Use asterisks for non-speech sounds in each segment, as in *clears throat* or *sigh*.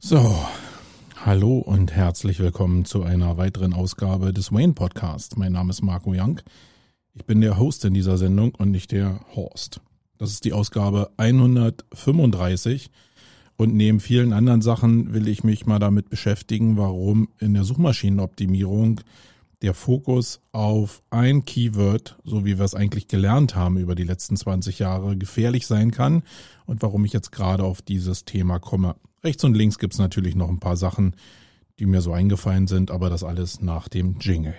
So, hallo und herzlich willkommen zu einer weiteren Ausgabe des Wayne Podcast. Mein Name ist Marco Young. Ich bin der Host in dieser Sendung und nicht der Horst. Das ist die Ausgabe 135 und neben vielen anderen Sachen will ich mich mal damit beschäftigen, warum in der Suchmaschinenoptimierung der Fokus auf ein Keyword, so wie wir es eigentlich gelernt haben über die letzten 20 Jahre, gefährlich sein kann und warum ich jetzt gerade auf dieses Thema komme. Rechts und links gibt's natürlich noch ein paar Sachen, die mir so eingefallen sind, aber das alles nach dem Jingle.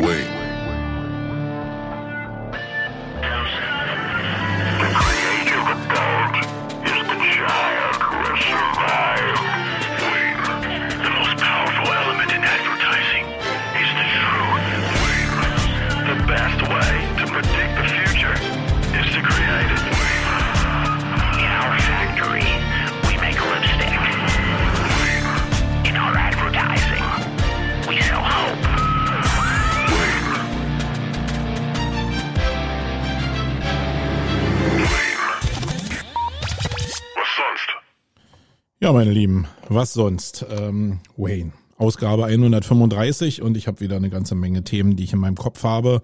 Wait. Meine Lieben, was sonst? Ähm, Wayne, Ausgabe 135 und ich habe wieder eine ganze Menge Themen, die ich in meinem Kopf habe.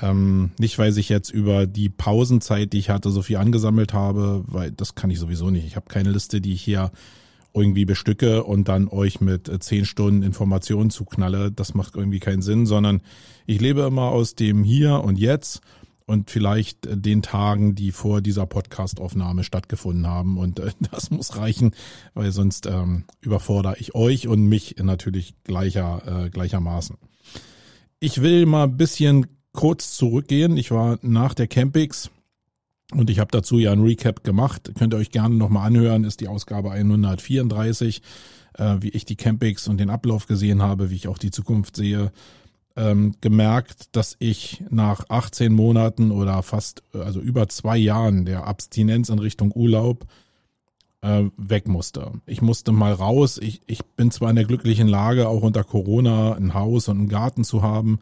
Ähm, nicht, weil ich jetzt über die Pausenzeit, die ich hatte, so viel angesammelt habe, weil das kann ich sowieso nicht. Ich habe keine Liste, die ich hier irgendwie bestücke und dann euch mit äh, zehn Stunden Informationen zuknalle. Das macht irgendwie keinen Sinn, sondern ich lebe immer aus dem Hier und Jetzt und vielleicht äh, den Tagen, die vor dieser Podcastaufnahme stattgefunden haben. Und äh, *laughs* das muss reichen, weil sonst ähm, überfordere ich euch und mich natürlich gleicher, äh, gleichermaßen. Ich will mal ein bisschen kurz zurückgehen. Ich war nach der Campix und ich habe dazu ja ein Recap gemacht. Könnt ihr euch gerne nochmal anhören, ist die Ausgabe 134, äh, wie ich die Campix und den Ablauf gesehen habe, wie ich auch die Zukunft sehe ähm, gemerkt, dass ich nach 18 Monaten oder fast, also über zwei Jahren der Abstinenz in Richtung Urlaub äh, weg musste. Ich musste mal raus. Ich, ich bin zwar in der glücklichen Lage, auch unter Corona ein Haus und einen Garten zu haben,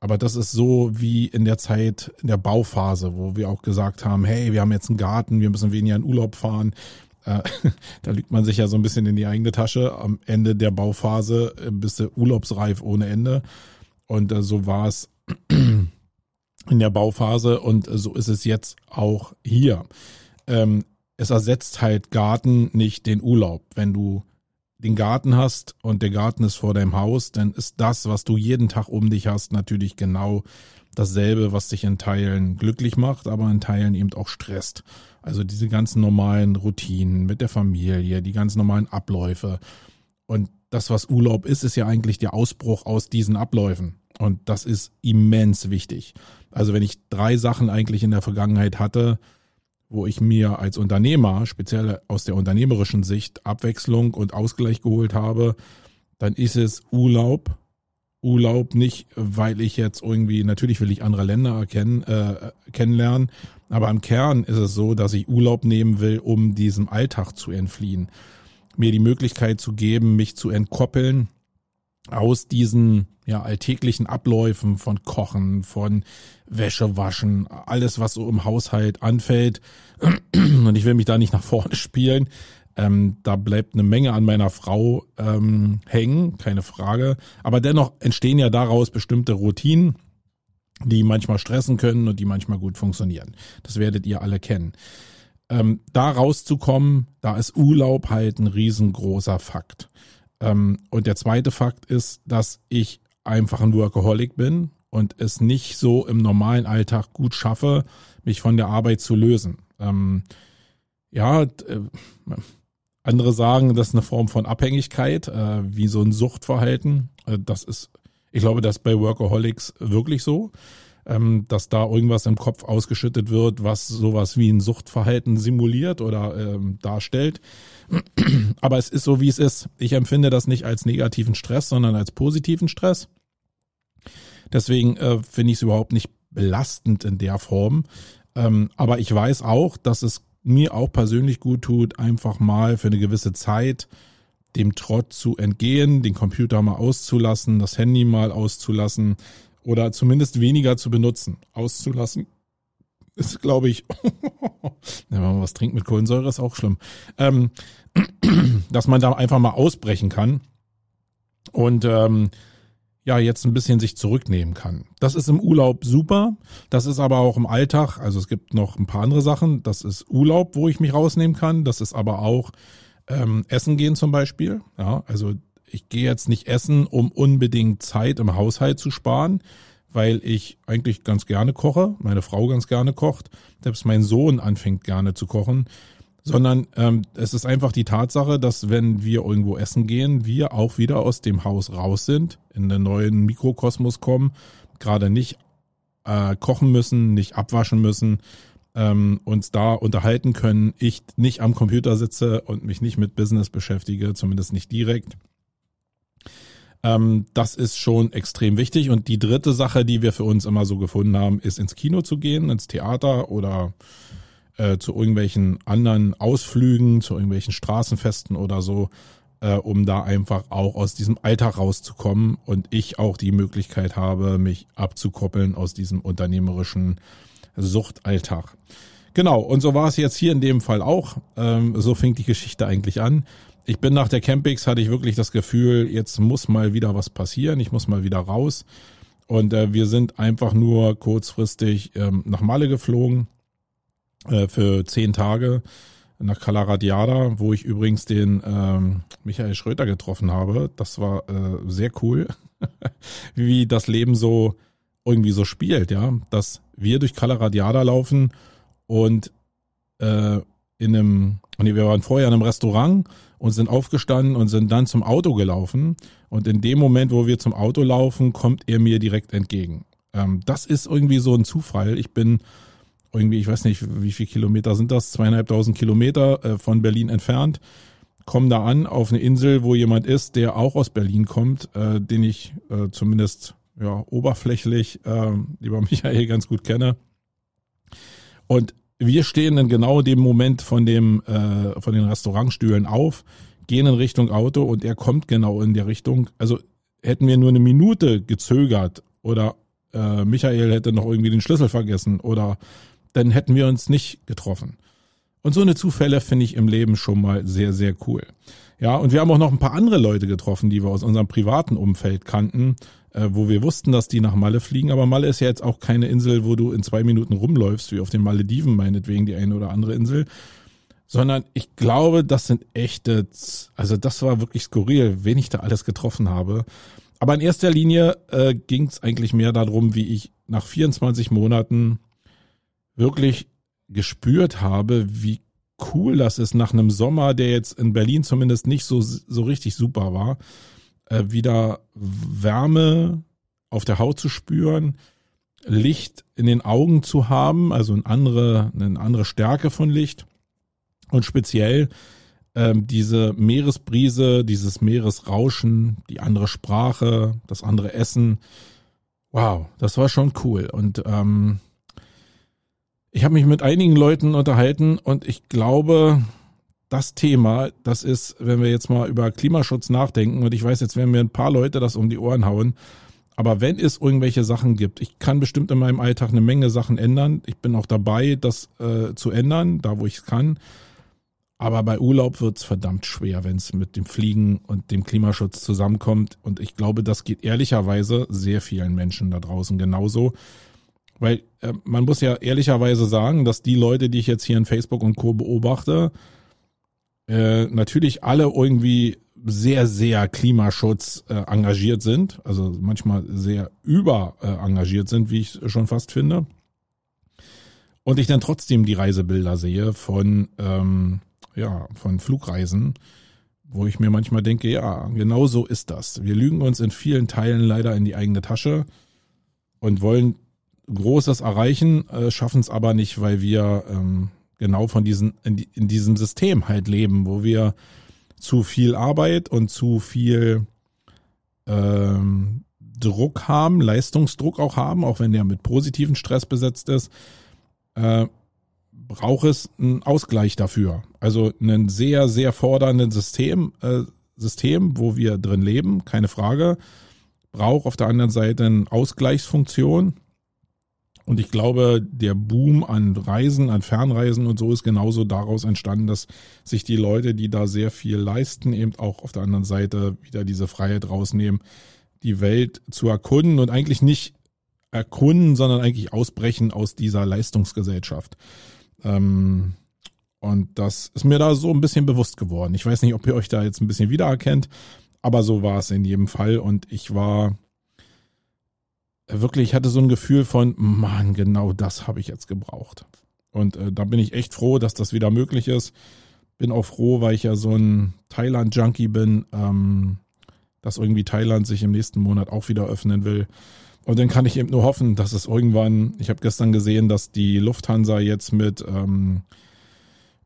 aber das ist so wie in der Zeit, in der Bauphase, wo wir auch gesagt haben, hey, wir haben jetzt einen Garten, wir müssen weniger in Urlaub fahren. Äh, *laughs* da lügt man sich ja so ein bisschen in die eigene Tasche. Am Ende der Bauphase äh, bist du urlaubsreif ohne Ende. Und äh, so war es *clears throat* in der Bauphase und äh, so ist es jetzt auch hier. Ähm, es ersetzt halt Garten nicht den Urlaub. Wenn du den Garten hast und der Garten ist vor deinem Haus, dann ist das, was du jeden Tag um dich hast, natürlich genau dasselbe, was dich in Teilen glücklich macht, aber in Teilen eben auch stresst. Also diese ganzen normalen Routinen mit der Familie, die ganz normalen Abläufe. Und das, was Urlaub ist, ist ja eigentlich der Ausbruch aus diesen Abläufen. Und das ist immens wichtig. Also wenn ich drei Sachen eigentlich in der Vergangenheit hatte, wo ich mir als Unternehmer, speziell aus der unternehmerischen Sicht, Abwechslung und Ausgleich geholt habe, dann ist es Urlaub. Urlaub nicht, weil ich jetzt irgendwie, natürlich will ich andere Länder erkennen, äh, kennenlernen, aber im Kern ist es so, dass ich Urlaub nehmen will, um diesem Alltag zu entfliehen mir die Möglichkeit zu geben, mich zu entkoppeln aus diesen ja, alltäglichen Abläufen von Kochen, von Wäsche waschen, alles, was so im Haushalt anfällt. *clears throat* Und ich will mich da nicht nach vorne *laughs* spielen. Ähm, da bleibt eine Menge an meiner Frau ähm, hängen, keine Frage. Aber dennoch entstehen ja daraus bestimmte Routinen, die manchmal stressen können und die manchmal gut funktionieren. Das werdet ihr alle kennen ähm, da rauszukommen, da ist Urlaub halt ein riesengroßer Fakt. Ähm, und der zweite Fakt ist, dass ich einfach ein Workaholic bin und es nicht so im normalen Alltag gut schaffe, mich von der Arbeit zu lösen. Ähm, ja, äh, andere sagen, das ist eine Form von Abhängigkeit, äh, wie so ein Suchtverhalten. Äh, das ist, ich glaube, das ist bei Workaholics wirklich so ähm, dass da irgendwas im Kopf ausgeschüttet wird, was sowas wie ein Suchtverhalten simuliert oder ähm, darstellt. *clears throat* Aber es ist so, wie es ist. Ich empfinde das nicht als negativen Stress, sondern als positiven Stress. Deswegen äh, finde ich es überhaupt nicht belastend in der Form. Ähm, aber ich weiß auch, dass es mir auch persönlich gut tut, einfach mal für eine gewisse Zeit dem Trott zu entgehen, den Computer mal auszulassen, das Handy mal auszulassen, oder zumindest weniger zu benutzen, auszulassen. ist, glaube ich, *laughs* wenn man was trinkt mit Kohlensäure, ist auch schlimm, ähm, *clears throat* dass man da einfach mal ausbrechen kann und ähm, ja jetzt ein bisschen sich zurücknehmen kann. Das ist im Urlaub super. Das ist aber auch im Alltag. Also es gibt noch ein paar andere Sachen. Das ist Urlaub, wo ich mich rausnehmen kann. Das ist aber auch ähm, Essen gehen zum Beispiel. Ja, also ich gehe jetzt nicht essen, um unbedingt Zeit im Haushalt zu sparen, weil ich eigentlich ganz gerne koche, meine Frau ganz gerne kocht, selbst mein Sohn anfängt gerne zu kochen sondern ähm, es ist einfach die Tatsache, dass wenn wir irgendwo essen gehen, wir auch wieder aus dem Haus raus sind, in den neuen Mikrokosmos kommen, gerade nicht äh, kochen müssen, nicht abwaschen müssen, ähm, uns da unterhalten können, ich nicht am Computer sitze und mich nicht mit Business beschäftige, zumindest nicht direkt. Ähm, das ist schon extrem wichtig. Und die dritte Sache, die wir für uns immer so gefunden haben, ist ins Kino zu gehen, ins Theater oder äh, zu irgendwelchen anderen Ausflügen, zu irgendwelchen Straßenfesten oder so, äh, um da einfach auch aus diesem Alltag rauszukommen und ich auch die Möglichkeit habe, mich abzukoppeln aus diesem unternehmerischen Suchtalltag. Genau, und so war es jetzt hier in dem Fall auch. Ähm, so fing die Geschichte eigentlich an. Ich bin nach der Campix, hatte ich wirklich das Gefühl, jetzt muss mal wieder was passieren, ich muss mal wieder raus. Und äh, wir sind einfach nur kurzfristig ähm, nach Malle geflogen äh, für zehn Tage nach Calaradiada, wo ich übrigens den ähm, Michael Schröter getroffen habe. Das war äh, sehr cool, *laughs* wie das Leben so irgendwie so spielt, ja, dass wir durch Calaradiada laufen und äh, in einem, nee, wir waren vorher in einem Restaurant und sind aufgestanden und sind dann zum Auto gelaufen und in dem Moment, wo wir zum Auto laufen, kommt er mir direkt entgegen. Ähm, das ist irgendwie so ein Zufall. Ich bin irgendwie, ich weiß nicht, wie viele Kilometer sind das, zweieinhalbtausend Kilometer äh, von Berlin entfernt, komme da an auf eine Insel, wo jemand ist, der auch aus Berlin kommt, äh, den ich äh, zumindest ja oberflächlich, äh, lieber *laughs* Michael, ganz gut kenne. Und wir stehen in genau dem Moment von dem äh, von den Restaurantstühlen auf, gehen in Richtung Auto und er kommt genau in der Richtung. Also hätten wir nur eine Minute gezögert oder äh, Michael hätte noch irgendwie den Schlüssel vergessen oder dann hätten wir uns nicht getroffen. Und so eine Zufälle finde ich im Leben schon mal sehr, sehr cool. Ja, und wir haben auch noch ein paar andere Leute getroffen, die wir aus unserem privaten Umfeld kannten, äh, wo wir wussten, dass die nach Malle fliegen. Aber Malle ist ja jetzt auch keine Insel, wo du in zwei Minuten rumläufst, wie auf den Malediven meinetwegen die eine oder andere Insel. Sondern ich glaube, das sind echte, also das war wirklich skurril, wen ich da alles getroffen habe. Aber in erster Linie äh, ging es eigentlich mehr darum, wie ich nach 24 Monaten wirklich gespürt habe, wie cool das ist, nach einem Sommer, der jetzt in Berlin zumindest nicht so, so richtig super war, äh, wieder Wärme auf der Haut zu spüren, Licht in den Augen zu haben, also eine andere, eine andere Stärke von Licht und speziell ähm, diese Meeresbrise, dieses Meeresrauschen, die andere Sprache, das andere Essen. Wow, das war schon cool und ähm, ich habe mich mit einigen Leuten unterhalten und ich glaube, das Thema, das ist, wenn wir jetzt mal über Klimaschutz nachdenken, und ich weiß, jetzt werden mir ein paar Leute das um die Ohren hauen, aber wenn es irgendwelche Sachen gibt, ich kann bestimmt in meinem Alltag eine Menge Sachen ändern. Ich bin auch dabei, das äh, zu ändern, da wo ich es kann. Aber bei Urlaub wird es verdammt schwer, wenn es mit dem Fliegen und dem Klimaschutz zusammenkommt. Und ich glaube, das geht ehrlicherweise sehr vielen Menschen da draußen genauso. Weil äh, man muss ja ehrlicherweise sagen, dass die Leute, die ich jetzt hier in Facebook und Co. beobachte, äh, natürlich alle irgendwie sehr, sehr Klimaschutz äh, engagiert sind, also manchmal sehr über äh, engagiert sind, wie ich schon fast finde. Und ich dann trotzdem die Reisebilder sehe von, ähm, ja, von Flugreisen, wo ich mir manchmal denke, ja, genau so ist das. Wir lügen uns in vielen Teilen leider in die eigene Tasche und wollen Großes erreichen, äh, schaffen es aber nicht, weil wir ähm, genau von diesen in, in, diesem System halt leben, wo wir zu viel Arbeit und zu viel ähm, Druck haben, Leistungsdruck auch haben, auch wenn der mit positiven Stress besetzt ist, äh, braucht es einen Ausgleich dafür. Also ein sehr, sehr forderndes System, äh, System, wo wir drin leben, keine Frage, braucht auf der anderen Seite eine Ausgleichsfunktion, Und ich glaube, der Boom an Reisen, an Fernreisen und so ist genauso daraus entstanden, dass sich die Leute, die da sehr viel leisten, eben auch auf der anderen Seite wieder diese Freiheit rausnehmen, die Welt zu erkunden und eigentlich nicht erkunden, sondern eigentlich ausbrechen aus dieser Leistungsgesellschaft. Ähm, und das ist mir da so ein bisschen bewusst geworden. Ich weiß nicht, ob ihr euch da jetzt ein bisschen wiedererkennt, aber so war es in jedem Fall. Und ich war wirklich, ich hatte so ein Gefühl von, Mann, genau das habe ich jetzt gebraucht. Und äh, da bin ich echt froh, dass das wieder möglich ist. Bin auch froh, weil ich ja so ein Thailand-Junkie bin, ähm, dass irgendwie Thailand sich im nächsten Monat auch wieder öffnen will. Und dann kann ich eben nur hoffen, dass es irgendwann, ich habe gestern gesehen, dass die Lufthansa jetzt mit ähm,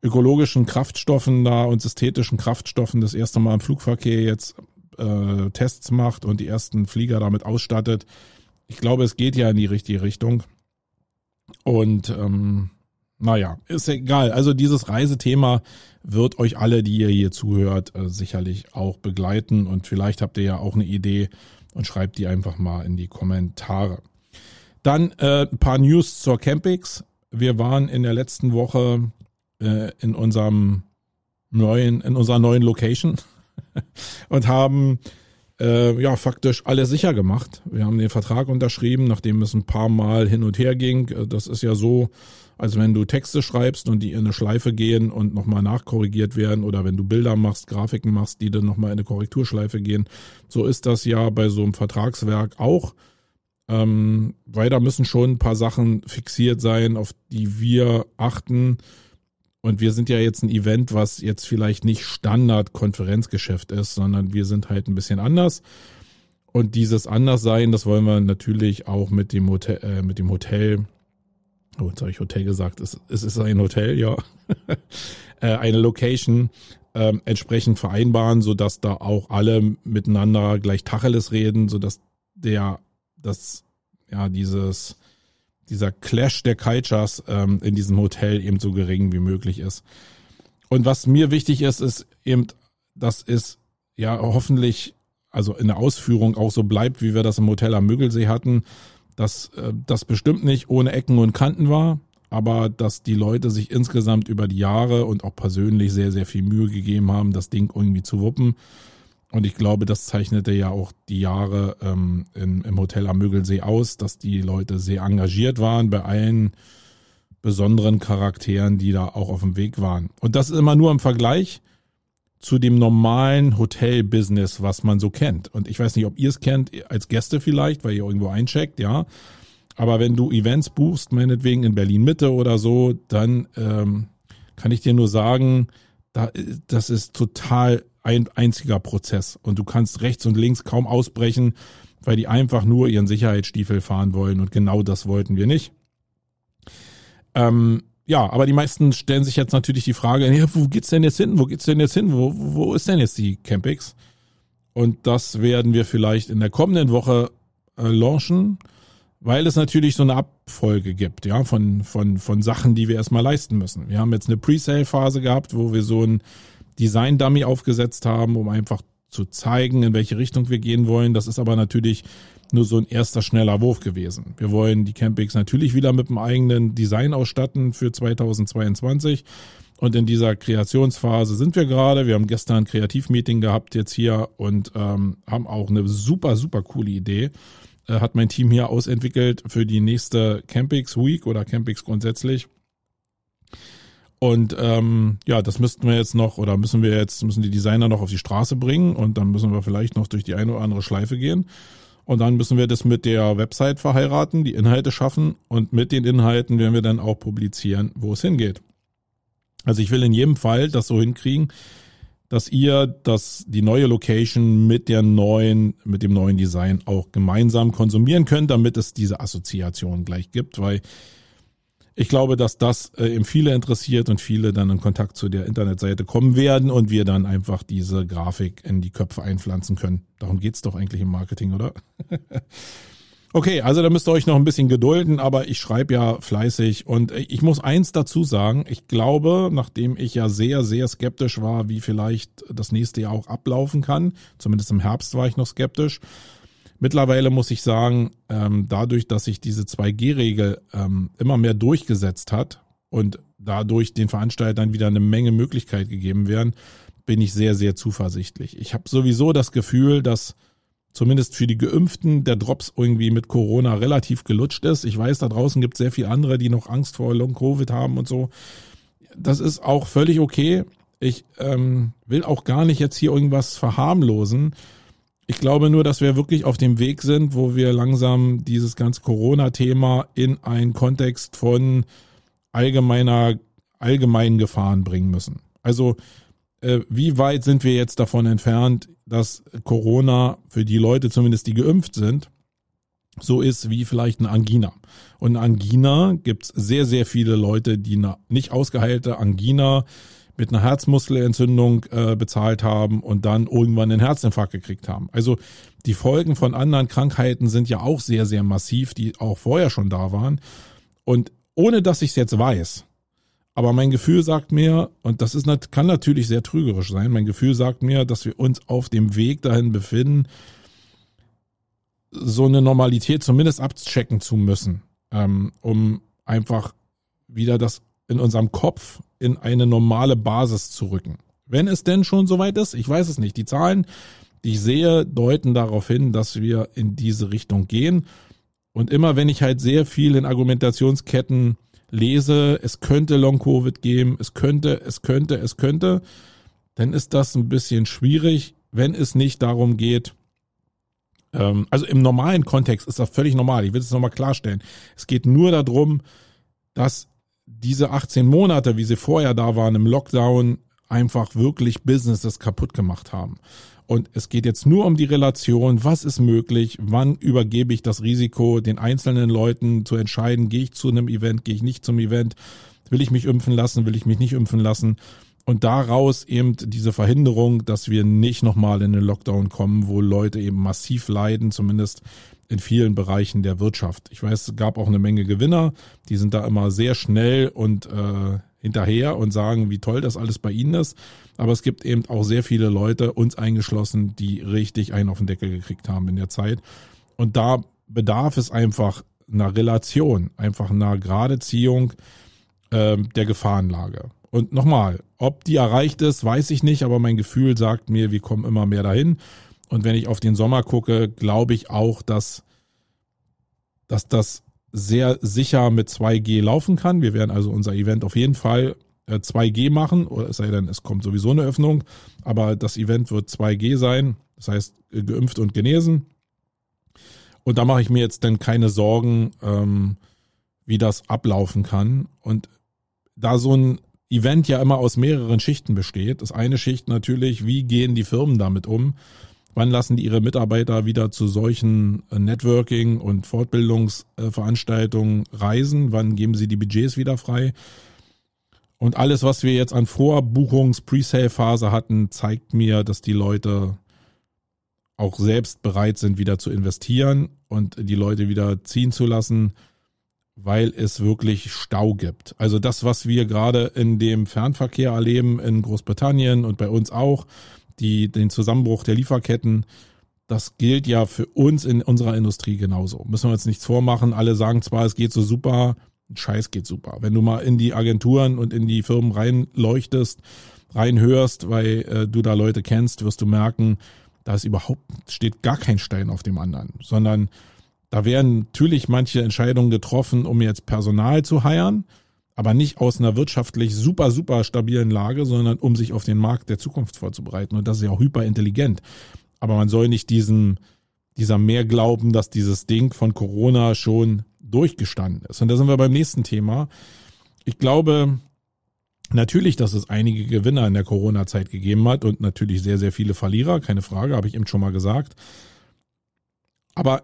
ökologischen Kraftstoffen da und synthetischen Kraftstoffen das erste Mal im Flugverkehr jetzt äh, Tests macht und die ersten Flieger damit ausstattet ich glaube, es geht ja in die richtige Richtung. Und ähm, naja, ist egal. Also dieses Reisethema wird euch alle, die ihr hier zuhört, äh, sicherlich auch begleiten. Und vielleicht habt ihr ja auch eine Idee und schreibt die einfach mal in die Kommentare. Dann äh, ein paar News zur Campix. Wir waren in der letzten Woche äh, in unserem neuen, in unserer neuen Location *laughs* und haben äh, ja faktisch alle sicher gemacht. Wir haben den Vertrag unterschrieben, nachdem es ein paar Mal hin und her ging. Äh, das ist ja so, als wenn du Texte schreibst und die in eine Schleife gehen und nochmal nachkorrigiert werden oder wenn du Bilder machst, Grafiken machst, die dann nochmal in eine Korrekturschleife gehen. So ist das ja bei so einem Vertragswerk auch. Ähm, weil da müssen schon ein paar Sachen fixiert sein, auf die wir achten und wir sind ja jetzt ein Event, was jetzt vielleicht nicht Standard-Konferenzgeschäft ist, sondern wir sind halt ein bisschen anders. Und dieses Anderssein, das wollen wir natürlich auch mit dem Hotel, äh, mit dem Hotel, oh, jetzt habe ich Hotel gesagt, es, es ist ein Hotel, ja, *laughs* äh, eine Location äh, entsprechend vereinbaren, so dass da auch alle miteinander gleich Tacheles reden, so dass der, das, ja, dieses, dieser Clash der Cultures ähm, in diesem Hotel eben so gering wie möglich ist. Und was mir wichtig ist, ist eben, dass es ja hoffentlich, also in der Ausführung auch so bleibt, wie wir das im Hotel am Müggelsee hatten, dass äh, das bestimmt nicht ohne Ecken und Kanten war, aber dass die Leute sich insgesamt über die Jahre und auch persönlich sehr, sehr viel Mühe gegeben haben, das Ding irgendwie zu wuppen. Und ich glaube, das zeichnete ja auch die Jahre ähm, in, im Hotel am Mögelsee aus, dass die Leute sehr engagiert waren bei allen besonderen Charakteren, die da auch auf dem Weg waren. Und das ist immer nur im Vergleich zu dem normalen Hotel-Business, was man so kennt. Und ich weiß nicht, ob ihr es kennt, als Gäste vielleicht, weil ihr irgendwo eincheckt, ja. Aber wenn du Events buchst, meinetwegen in Berlin Mitte oder so, dann ähm, kann ich dir nur sagen, da, das ist total ein einziger Prozess und du kannst rechts und links kaum ausbrechen, weil die einfach nur ihren Sicherheitsstiefel fahren wollen und genau das wollten wir nicht. Ähm, ja, aber die meisten stellen sich jetzt natürlich die Frage, ja, wo geht's denn jetzt hin? Wo geht's denn jetzt hin? Wo, wo ist denn jetzt die Campix? Und das werden wir vielleicht in der kommenden Woche äh, launchen, weil es natürlich so eine Abfolge gibt, ja, von, von, von Sachen, die wir erstmal leisten müssen. Wir haben jetzt eine Pre-Sale-Phase gehabt, wo wir so ein Design-Dummy aufgesetzt haben, um einfach zu zeigen, in welche Richtung wir gehen wollen. Das ist aber natürlich nur so ein erster schneller Wurf gewesen. Wir wollen die Campings natürlich wieder mit einem eigenen Design ausstatten für 2022. Und in dieser Kreationsphase sind wir gerade. Wir haben gestern ein Kreativmeeting gehabt jetzt hier und ähm, haben auch eine super, super coole Idee. Äh, hat mein Team hier ausentwickelt für die nächste Campings Week oder Campings grundsätzlich. Und ähm, ja, das müssten wir jetzt noch oder müssen wir jetzt, müssen die Designer noch auf die Straße bringen und dann müssen wir vielleicht noch durch die eine oder andere Schleife gehen. Und dann müssen wir das mit der Website verheiraten, die Inhalte schaffen und mit den Inhalten werden wir dann auch publizieren, wo es hingeht. Also ich will in jedem Fall das so hinkriegen, dass ihr das, die neue Location mit der neuen, mit dem neuen Design auch gemeinsam konsumieren könnt, damit es diese Assoziation gleich gibt, weil ich glaube, dass das äh, eben viele interessiert und viele dann in Kontakt zu der Internetseite kommen werden und wir dann einfach diese Grafik in die Köpfe einpflanzen können. Darum geht's doch eigentlich im Marketing, oder? *laughs* okay, also da müsst ihr euch noch ein bisschen gedulden, aber ich schreibe ja fleißig und äh, ich muss eins dazu sagen. Ich glaube, nachdem ich ja sehr, sehr skeptisch war, wie vielleicht das nächste Jahr auch ablaufen kann, zumindest im Herbst war ich noch skeptisch, Mittlerweile muss ich sagen, ähm, dadurch, dass sich diese 2G-Regel ähm, immer mehr durchgesetzt hat und dadurch den Veranstaltern wieder eine Menge Möglichkeit gegeben werden, bin ich sehr, sehr zuversichtlich. Ich habe sowieso das Gefühl, dass zumindest für die Geimpften der Drops irgendwie mit Corona relativ gelutscht ist. Ich weiß, da draußen gibt es sehr viele andere, die noch Angst vor Long-Covid haben und so. Das ist auch völlig okay. Ich ähm, will auch gar nicht jetzt hier irgendwas verharmlosen. Ich glaube nur, dass wir wirklich auf dem Weg sind, wo wir langsam dieses ganze Corona-Thema in einen Kontext von allgemeiner, allgemeinen Gefahren bringen müssen. Also äh, wie weit sind wir jetzt davon entfernt, dass Corona für die Leute, zumindest die geimpft sind, so ist wie vielleicht eine Angina. Und eine Angina gibt es sehr, sehr viele Leute, die eine nicht ausgeheilte Angina mit einer Herzmuskelentzündung äh, bezahlt haben und dann irgendwann einen Herzinfarkt gekriegt haben. Also die Folgen von anderen Krankheiten sind ja auch sehr, sehr massiv, die auch vorher schon da waren. Und ohne dass ich es jetzt weiß, aber mein Gefühl sagt mir, und das ist, kann natürlich sehr trügerisch sein, mein Gefühl sagt mir, dass wir uns auf dem Weg dahin befinden, so eine Normalität zumindest abchecken zu müssen, ähm, um einfach wieder das in unserem Kopf in eine normale Basis zu rücken. Wenn es denn schon soweit ist, ich weiß es nicht. Die Zahlen, die ich sehe, deuten darauf hin, dass wir in diese Richtung gehen. Und immer wenn ich halt sehr viel in Argumentationsketten lese, es könnte Long-Covid geben, es könnte, es könnte, es könnte, dann ist das ein bisschen schwierig, wenn es nicht darum geht, ähm, also im normalen Kontext ist das völlig normal. Ich will es nochmal klarstellen. Es geht nur darum, dass diese 18 Monate, wie sie vorher da waren im Lockdown, einfach wirklich Businesses kaputt gemacht haben. Und es geht jetzt nur um die Relation, was ist möglich, wann übergebe ich das Risiko den einzelnen Leuten zu entscheiden, gehe ich zu einem Event, gehe ich nicht zum Event, will ich mich impfen lassen, will ich mich nicht impfen lassen. Und daraus eben diese Verhinderung, dass wir nicht nochmal in den Lockdown kommen, wo Leute eben massiv leiden, zumindest in vielen Bereichen der Wirtschaft. Ich weiß, es gab auch eine Menge Gewinner, die sind da immer sehr schnell und äh, hinterher und sagen, wie toll das alles bei ihnen ist. Aber es gibt eben auch sehr viele Leute, uns eingeschlossen, die richtig einen auf den Deckel gekriegt haben in der Zeit. Und da bedarf es einfach einer Relation, einfach einer Geradeziehung äh, der Gefahrenlage. Und nochmal, ob die erreicht ist, weiß ich nicht, aber mein Gefühl sagt mir, wir kommen immer mehr dahin. Und wenn ich auf den Sommer gucke, glaube ich auch, dass, dass das sehr sicher mit 2G laufen kann. Wir werden also unser Event auf jeden Fall 2G äh, machen, oder es sei denn, es kommt sowieso eine Öffnung, aber das Event wird 2G sein, das heißt geimpft und genesen. Und da mache ich mir jetzt dann keine Sorgen, ähm, wie das ablaufen kann. Und da so ein Event ja immer aus mehreren Schichten besteht, ist eine Schicht natürlich, wie gehen die Firmen damit um? Wann lassen die ihre Mitarbeiter wieder zu solchen äh, Networking- und Fortbildungsveranstaltungen reisen? Wann geben sie die Budgets wieder frei? Und alles, was wir jetzt an Vorbuchungs-, Pre-Sale-Phase hatten, zeigt mir, dass die Leute auch selbst bereit sind, wieder zu investieren und die Leute wieder ziehen zu lassen, weil es wirklich Stau gibt. Also das, was wir gerade in dem Fernverkehr erleben in Großbritannien und bei uns auch, die, den Zusammenbruch der Lieferketten, das gilt ja für uns in unserer Industrie genauso. Müssen wir uns nichts vormachen. Alle sagen zwar, es geht so super, Scheiß geht super. Wenn du mal in die Agenturen und in die Firmen reinleuchtest, reinhörst, weil äh, du da Leute kennst, wirst du merken, da ist überhaupt, steht gar kein Stein auf dem anderen, sondern da werden natürlich manche Entscheidungen getroffen, um jetzt Personal zu heiern, aber nicht aus einer wirtschaftlich super, super stabilen Lage, sondern um sich auf den Markt der Zukunft vorzubereiten. Und das ist ja auch hyperintelligent. Aber man soll nicht diesen, dieser mehr glauben, dass dieses Ding von Corona schon durchgestanden ist. Und da sind wir beim nächsten Thema. Ich glaube natürlich, dass es einige Gewinner in der Corona-Zeit gegeben hat und natürlich sehr, sehr viele Verlierer, keine Frage, habe ich eben schon mal gesagt. Aber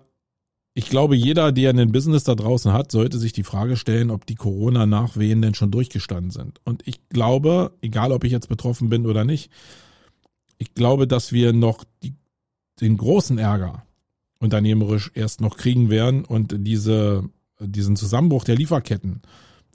ich glaube, jeder, der ein Business da draußen hat, sollte sich die Frage stellen, ob die Corona-Nachwehen denn schon durchgestanden sind. Und ich glaube, egal ob ich jetzt betroffen bin oder nicht, ich glaube, dass wir noch die, den großen Ärger unternehmerisch erst noch kriegen werden und diese diesen Zusammenbruch der Lieferketten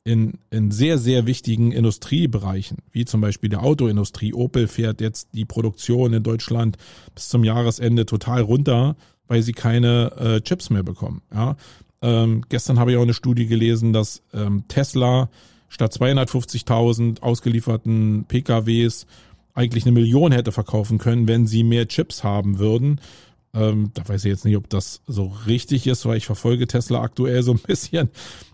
in, in sehr, sehr wichtigen Industriebereichen, wie zum Beispiel der Autoindustrie. Opel fährt jetzt die Produktion in Deutschland bis zum Jahresende total runter, weil sie keine äh, Chips mehr bekommen. Ja? Ähm, gestern habe ich auch eine Studie gelesen, dass ähm, Tesla statt 250.000 ausgelieferten PKWs eigentlich eine Million hätte verkaufen können, wenn sie mehr Chips haben würden. Ähm, da weiß ich jetzt nicht, ob das so richtig ist, weil ich verfolge Tesla aktuell so ein *laughs* bisschen,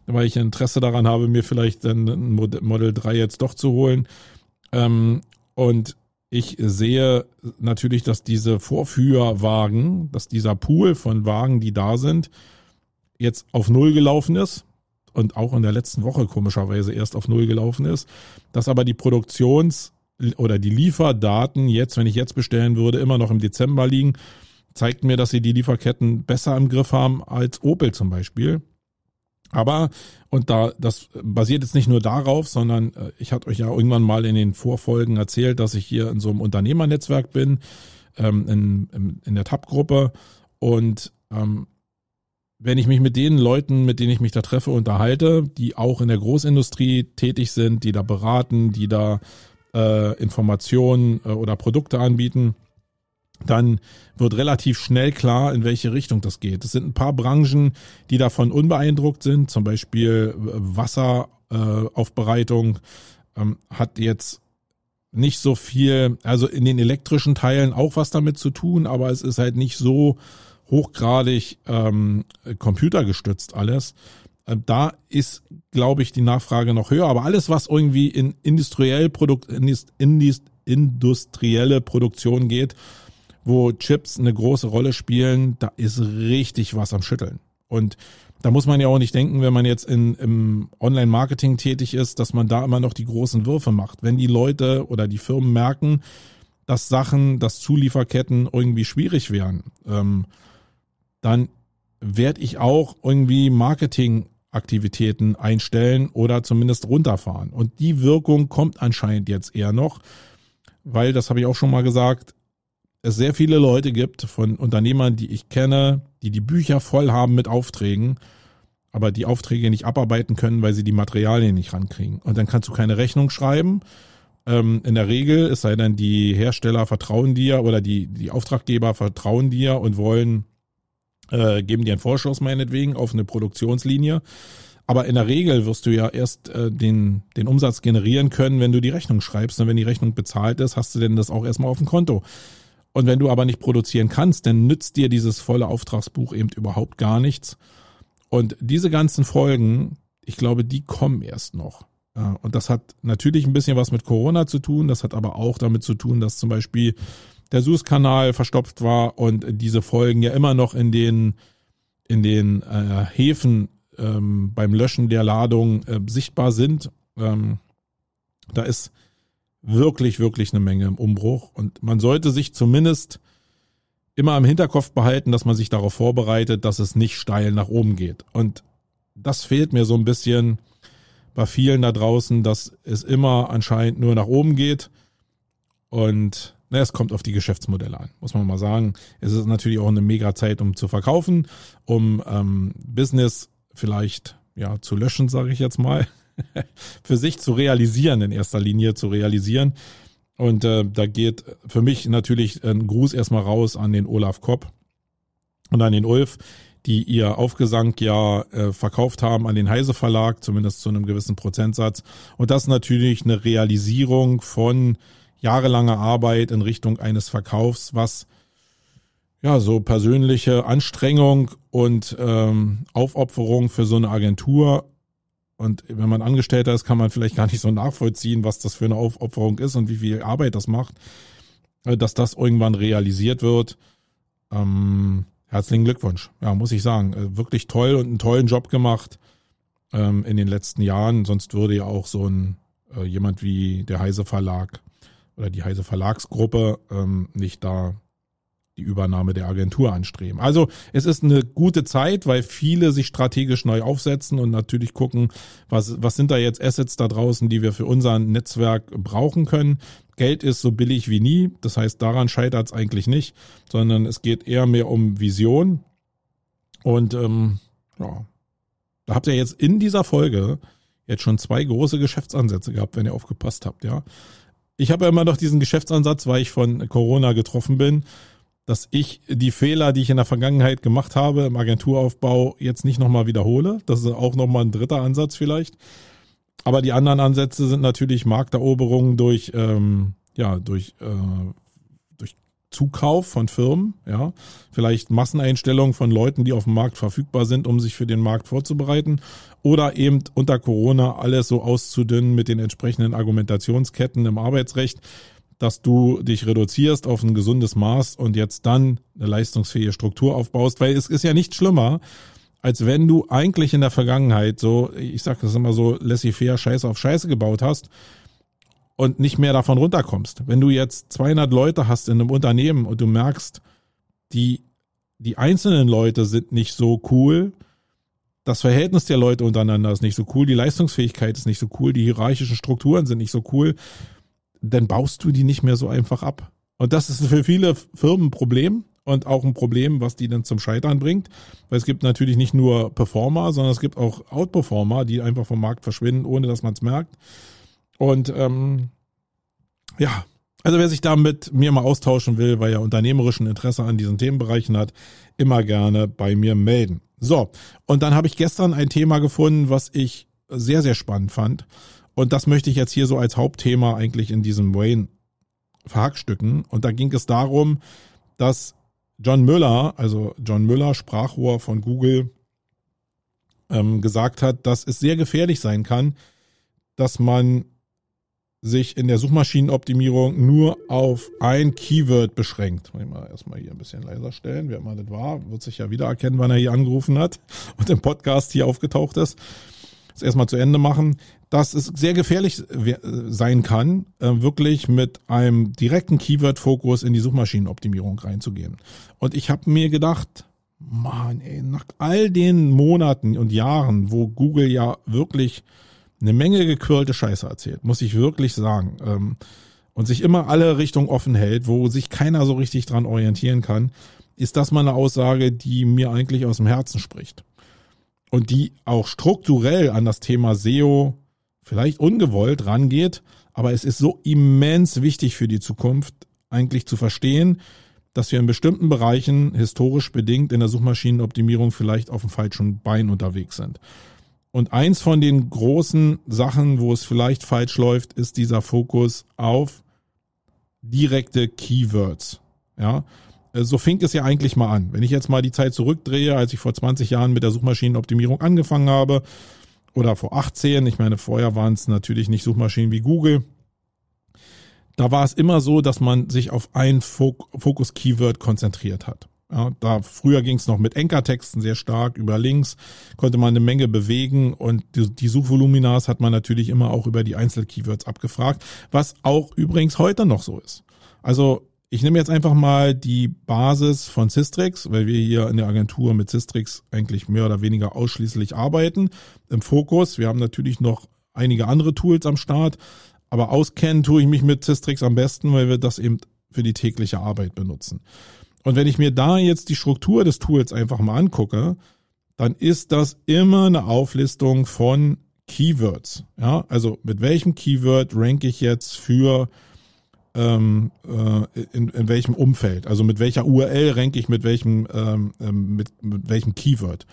weil ich Interesse daran habe, mir vielleicht ein Model 3 jetzt doch zu holen. Ähm, und ich sehe natürlich, dass diese Vorführwagen, dass dieser Pool von Wagen, die da sind, jetzt auf Null gelaufen ist und auch in der letzten Woche komischerweise erst auf Null gelaufen ist, dass aber die Produktions- oder die Lieferdaten jetzt, wenn ich jetzt bestellen würde, immer noch im Dezember liegen, zeigt mir, dass sie die Lieferketten besser im Griff haben als Opel zum Beispiel. Aber, und da, das basiert jetzt nicht nur darauf, sondern äh, ich hatte euch ja irgendwann mal in den Vorfolgen erzählt, dass ich hier in so einem Unternehmernetzwerk bin, ähm, in, in, der TAP-Gruppe. Und ähm, wenn ich mich mit den Leuten, mit denen ich mich da treffe, unterhalte, die auch in der Großindustrie tätig sind, die da beraten, die da äh, Informationen äh, oder Produkte anbieten, dann wird relativ schnell klar, in welche Richtung das geht. Es sind ein paar Branchen, die davon unbeeindruckt sind, zum Beispiel äh, Wasseraufbereitung äh, ähm, hat jetzt nicht so viel, also in den elektrischen Teilen auch was damit zu tun, aber es ist halt nicht so hochgradig ähm, computergestützt alles. Äh, da ist, glaube ich, die Nachfrage noch höher. Aber alles, was irgendwie in industriell Produkt, in industrielle Produktion geht, wo Chips eine große Rolle spielen, da ist richtig was am Schütteln. Und da muss man ja auch nicht denken, wenn man jetzt in, im Online-Marketing tätig ist, dass man da immer noch die großen Würfe macht. Wenn die Leute oder die Firmen merken, dass Sachen, dass Zulieferketten irgendwie schwierig wären, ähm, dann werde ich auch irgendwie Marketingaktivitäten einstellen oder zumindest runterfahren. Und die Wirkung kommt anscheinend jetzt eher noch, weil, das habe ich auch schon mal gesagt, es sehr viele Leute gibt von Unternehmern, die ich kenne, die die Bücher voll haben mit Aufträgen, aber die Aufträge nicht abarbeiten können, weil sie die Materialien nicht rankriegen. Und dann kannst du keine Rechnung schreiben. Ähm, in der Regel, es sei denn, die Hersteller vertrauen dir oder die, die Auftraggeber vertrauen dir und wollen, äh, geben dir einen Vorschuss meinetwegen auf eine Produktionslinie. Aber in der Regel wirst du ja erst äh, den, den Umsatz generieren können, wenn du die Rechnung schreibst. Und wenn die Rechnung bezahlt ist, hast du denn das auch erstmal auf dem Konto. Und wenn du aber nicht produzieren kannst, dann nützt dir dieses volle Auftragsbuch eben überhaupt gar nichts. Und diese ganzen Folgen, ich glaube, die kommen erst noch. Und das hat natürlich ein bisschen was mit Corona zu tun. Das hat aber auch damit zu tun, dass zum Beispiel der Suezkanal verstopft war und diese Folgen ja immer noch in den, in den äh, Häfen ähm, beim Löschen der Ladung äh, sichtbar sind. Ähm, da ist wirklich, wirklich eine Menge im Umbruch. Und man sollte sich zumindest immer im Hinterkopf behalten, dass man sich darauf vorbereitet, dass es nicht steil nach oben geht. Und das fehlt mir so ein bisschen bei vielen da draußen, dass es immer anscheinend nur nach oben geht. Und na, es kommt auf die Geschäftsmodelle an, muss man mal sagen. Es ist natürlich auch eine mega Zeit, um zu verkaufen, um ähm, Business vielleicht ja zu löschen, sage ich jetzt mal. *laughs* für sich zu realisieren, in erster Linie zu realisieren. Und äh, da geht für mich natürlich ein Gruß erstmal raus an den Olaf Kopp und an den Ulf, die ihr Aufgesang ja äh, verkauft haben an den Heise Verlag, zumindest zu einem gewissen Prozentsatz. Und das natürlich eine Realisierung von jahrelanger Arbeit in Richtung eines Verkaufs, was ja so persönliche Anstrengung und ähm, Aufopferung für so eine Agentur und wenn man Angestellter ist, kann man vielleicht gar nicht so nachvollziehen, was das für eine Aufopferung ist und wie viel Arbeit das macht, äh, dass das irgendwann realisiert wird. Ähm, herzlichen Glückwunsch. Ja, muss ich sagen. Äh, wirklich toll und einen tollen Job gemacht ähm, in den letzten Jahren. Sonst würde ja auch so ein äh, jemand wie der Heise Verlag oder die Heise Verlagsgruppe ähm, nicht da die Übernahme der Agentur anstreben. Also es ist eine gute Zeit, weil viele sich strategisch neu aufsetzen und natürlich gucken, was, was sind da jetzt Assets da draußen, die wir für unser Netzwerk brauchen können. Geld ist so billig wie nie, das heißt, daran scheitert es eigentlich nicht, sondern es geht eher mehr um Vision. Und ähm, ja, da habt ihr jetzt in dieser Folge jetzt schon zwei große Geschäftsansätze gehabt, wenn ihr aufgepasst habt, ja. Ich habe ja immer noch diesen Geschäftsansatz, weil ich von Corona getroffen bin dass ich die Fehler, die ich in der Vergangenheit gemacht habe im Agenturaufbau, jetzt nicht nochmal wiederhole. Das ist auch nochmal ein dritter Ansatz vielleicht. Aber die anderen Ansätze sind natürlich Markteroberungen durch, ähm, ja, durch, äh, durch Zukauf von Firmen, ja, vielleicht Masseneinstellungen von Leuten, die auf dem Markt verfügbar sind, um sich für den Markt vorzubereiten, oder eben unter Corona alles so auszudünnen mit den entsprechenden Argumentationsketten im Arbeitsrecht, dass du dich reduzierst auf ein gesundes Maß und jetzt dann eine leistungsfähige Struktur aufbaust, weil es ist ja nicht schlimmer, als wenn du eigentlich in der Vergangenheit so, ich sag das immer so, laissez-faire Scheiße auf Scheiße gebaut hast und nicht mehr davon runterkommst. Wenn du jetzt 200 Leute hast in einem Unternehmen und du merkst, die, die einzelnen Leute sind nicht so cool, das Verhältnis der Leute untereinander ist nicht so cool, die Leistungsfähigkeit ist nicht so cool, die hierarchischen Strukturen sind nicht so cool, dann baust du die nicht mehr so einfach ab. Und das ist für viele Firmen ein Problem und auch ein Problem, was die dann zum Scheitern bringt. Weil es gibt natürlich nicht nur Performer, sondern es gibt auch Outperformer, die einfach vom Markt verschwinden, ohne dass man es merkt. Und ähm, ja, also wer sich da mit mir mal austauschen will, weil er unternehmerischen Interesse an diesen Themenbereichen hat, immer gerne bei mir melden. So, und dann habe ich gestern ein Thema gefunden, was ich sehr, sehr spannend fand. Und das möchte ich jetzt hier so als Hauptthema eigentlich in diesem Wayne verhackstücken. Und da ging es darum, dass John Müller, also John Müller, Sprachrohr von Google, ähm, gesagt hat, dass es sehr gefährlich sein kann, dass man sich in der Suchmaschinenoptimierung nur auf ein Keyword beschränkt. Ich mal erstmal hier ein bisschen leiser stellen, wer immer das war, wird sich ja wieder erkennen, wann er hier angerufen hat *laughs* und im Podcast hier aufgetaucht ist das erstmal zu Ende machen, dass es sehr gefährlich sein kann, äh, wirklich mit einem direkten Keyword-Fokus in die Suchmaschinenoptimierung reinzugehen. Und ich habe mir gedacht, Mann, ey, nach all den Monaten und Jahren, wo Google ja wirklich eine Menge gequirlte Scheiße erzählt, muss ich wirklich sagen, ähm, und sich immer alle Richtungen offen hält, wo sich keiner so richtig dran orientieren kann, ist das mal eine Aussage, die mir eigentlich aus dem Herzen spricht und die auch strukturell an das Thema SEO vielleicht ungewollt rangeht, aber es ist so immens wichtig für die Zukunft eigentlich zu verstehen, dass wir in bestimmten Bereichen historisch bedingt in der Suchmaschinenoptimierung vielleicht auf dem falschen Bein unterwegs sind. Und eins von den großen Sachen, wo es vielleicht falsch läuft, ist dieser Fokus auf direkte Keywords. Ja, äh, so fing es ja eigentlich mal an. Wenn ich jetzt mal die Zeit zurückdrehe, als ich vor 20 Jahren mit der Suchmaschinenoptimierung angefangen habe, oder vor 18, ich meine, vorher waren es natürlich nicht Suchmaschinen wie Google, da war es immer so, dass man sich auf ein Fokus-Keyword konzentriert hat. Ja, da früher ging es noch mit Enkertexten sehr stark über Links, konnte man eine Menge bewegen und die, die Suchvoluminas hat man natürlich immer auch über die Einzelkeywords abgefragt, was auch übrigens heute noch so ist. Also ich nehme jetzt einfach mal die Basis von Systrix, weil wir hier in der Agentur mit Systrix eigentlich mehr oder weniger ausschließlich arbeiten im Fokus. Wir haben natürlich noch einige andere Tools am Start, aber auskennen tue ich mich mit Systrix am besten, weil wir das eben für die tägliche Arbeit benutzen. Und wenn ich mir da jetzt die Struktur des Tools einfach mal angucke, dann ist das immer eine Auflistung von Keywords. Ja, also mit welchem Keyword ranke ich jetzt für ähm, äh, in, in welchem Umfeld, also mit welcher URL ranke ich mit welchem, ähm, ähm, mit, mit welchem Keyword.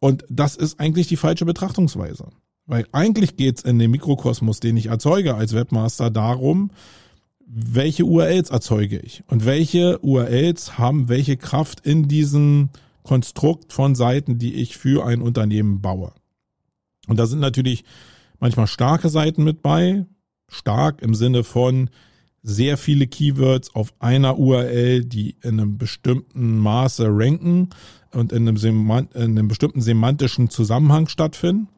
Und das ist eigentlich die falsche Betrachtungsweise. Weil eigentlich geht's in dem Mikrokosmos, den ich erzeuge als Webmaster, darum, welche URLs erzeuge ich und welche URLs haben welche Kraft in diesem Konstrukt von Seiten, die ich für ein Unternehmen baue. Und da sind natürlich manchmal starke Seiten mit bei, stark im Sinne von, sehr viele Keywords auf einer URL, die in einem bestimmten Maße ranken und in einem, in einem bestimmten semantischen Zusammenhang stattfinden.